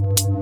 you.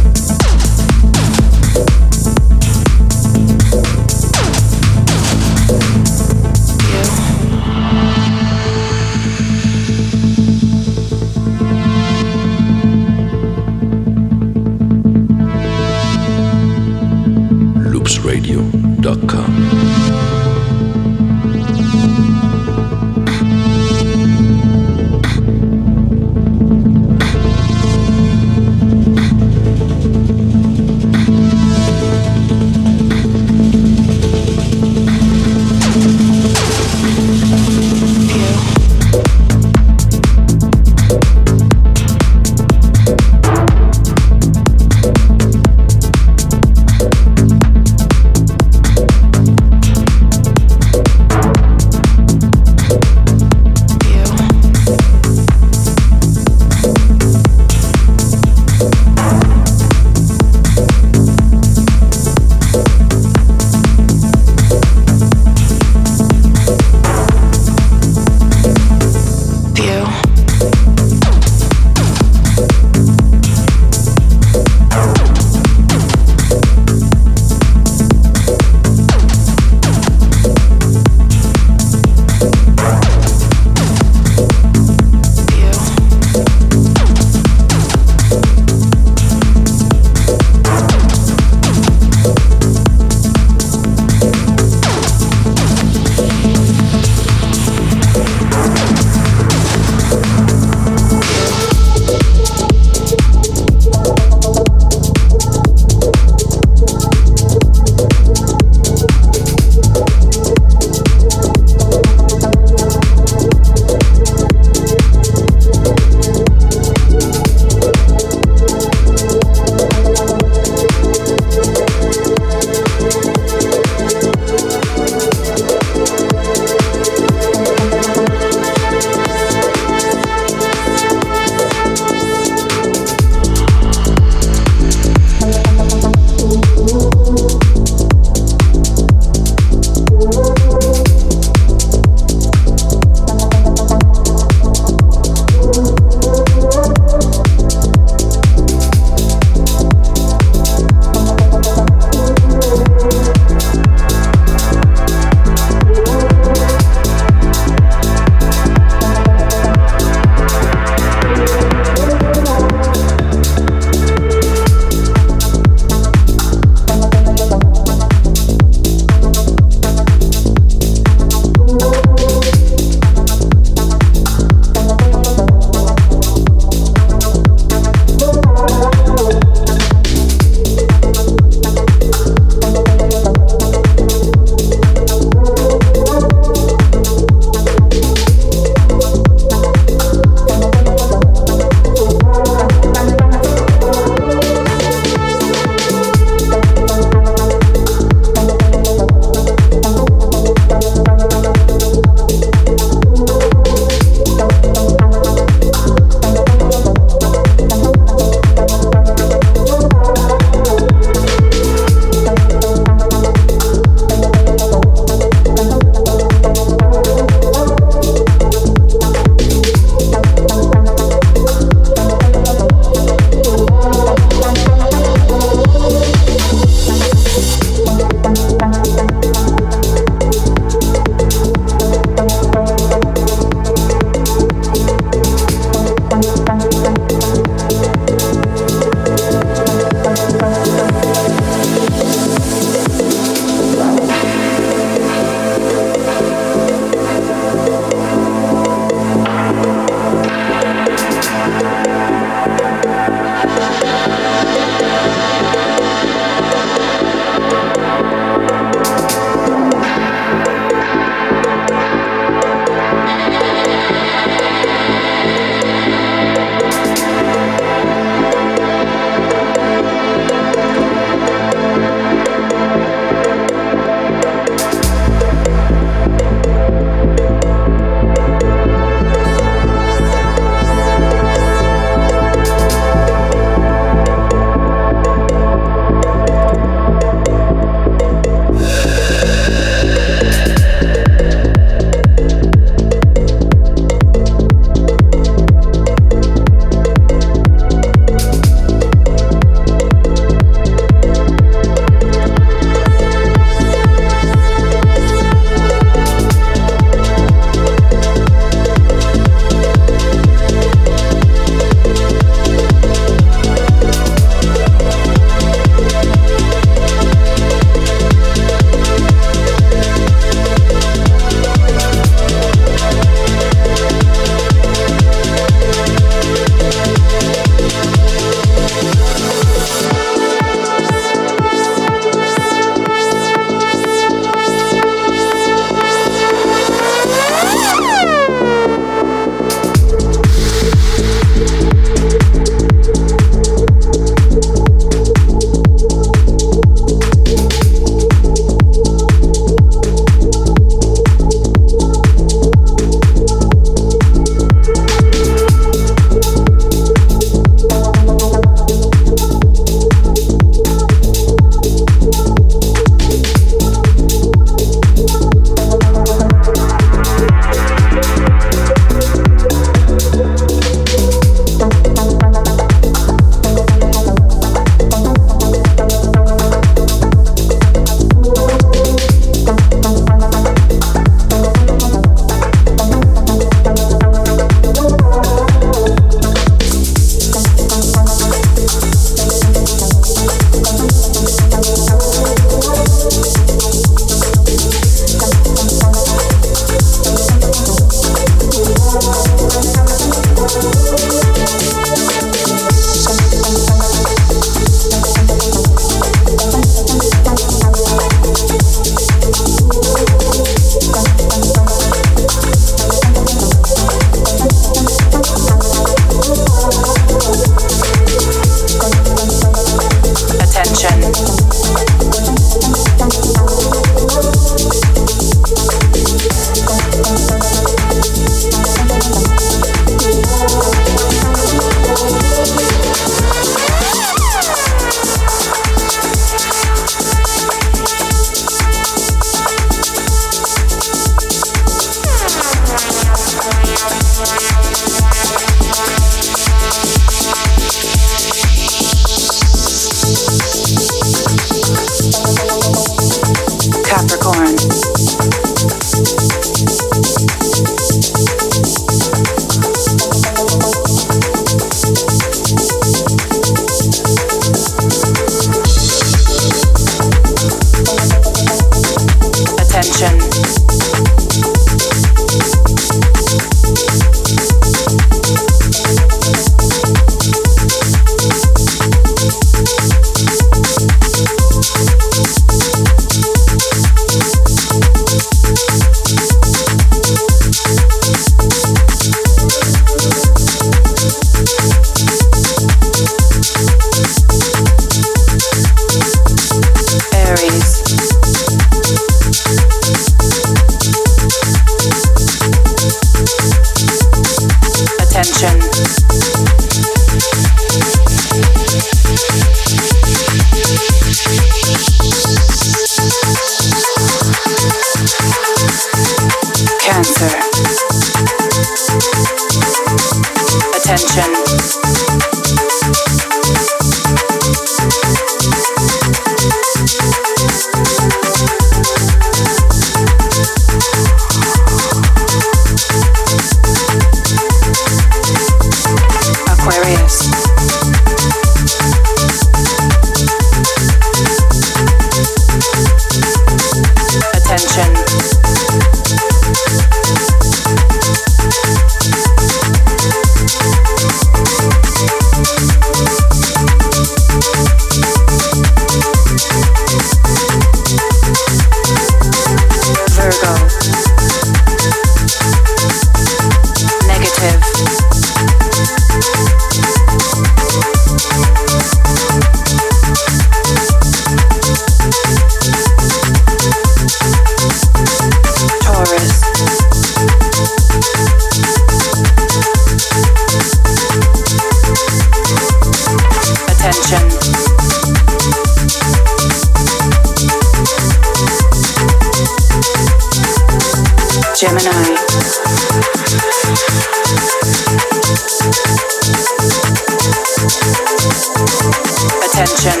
Attention.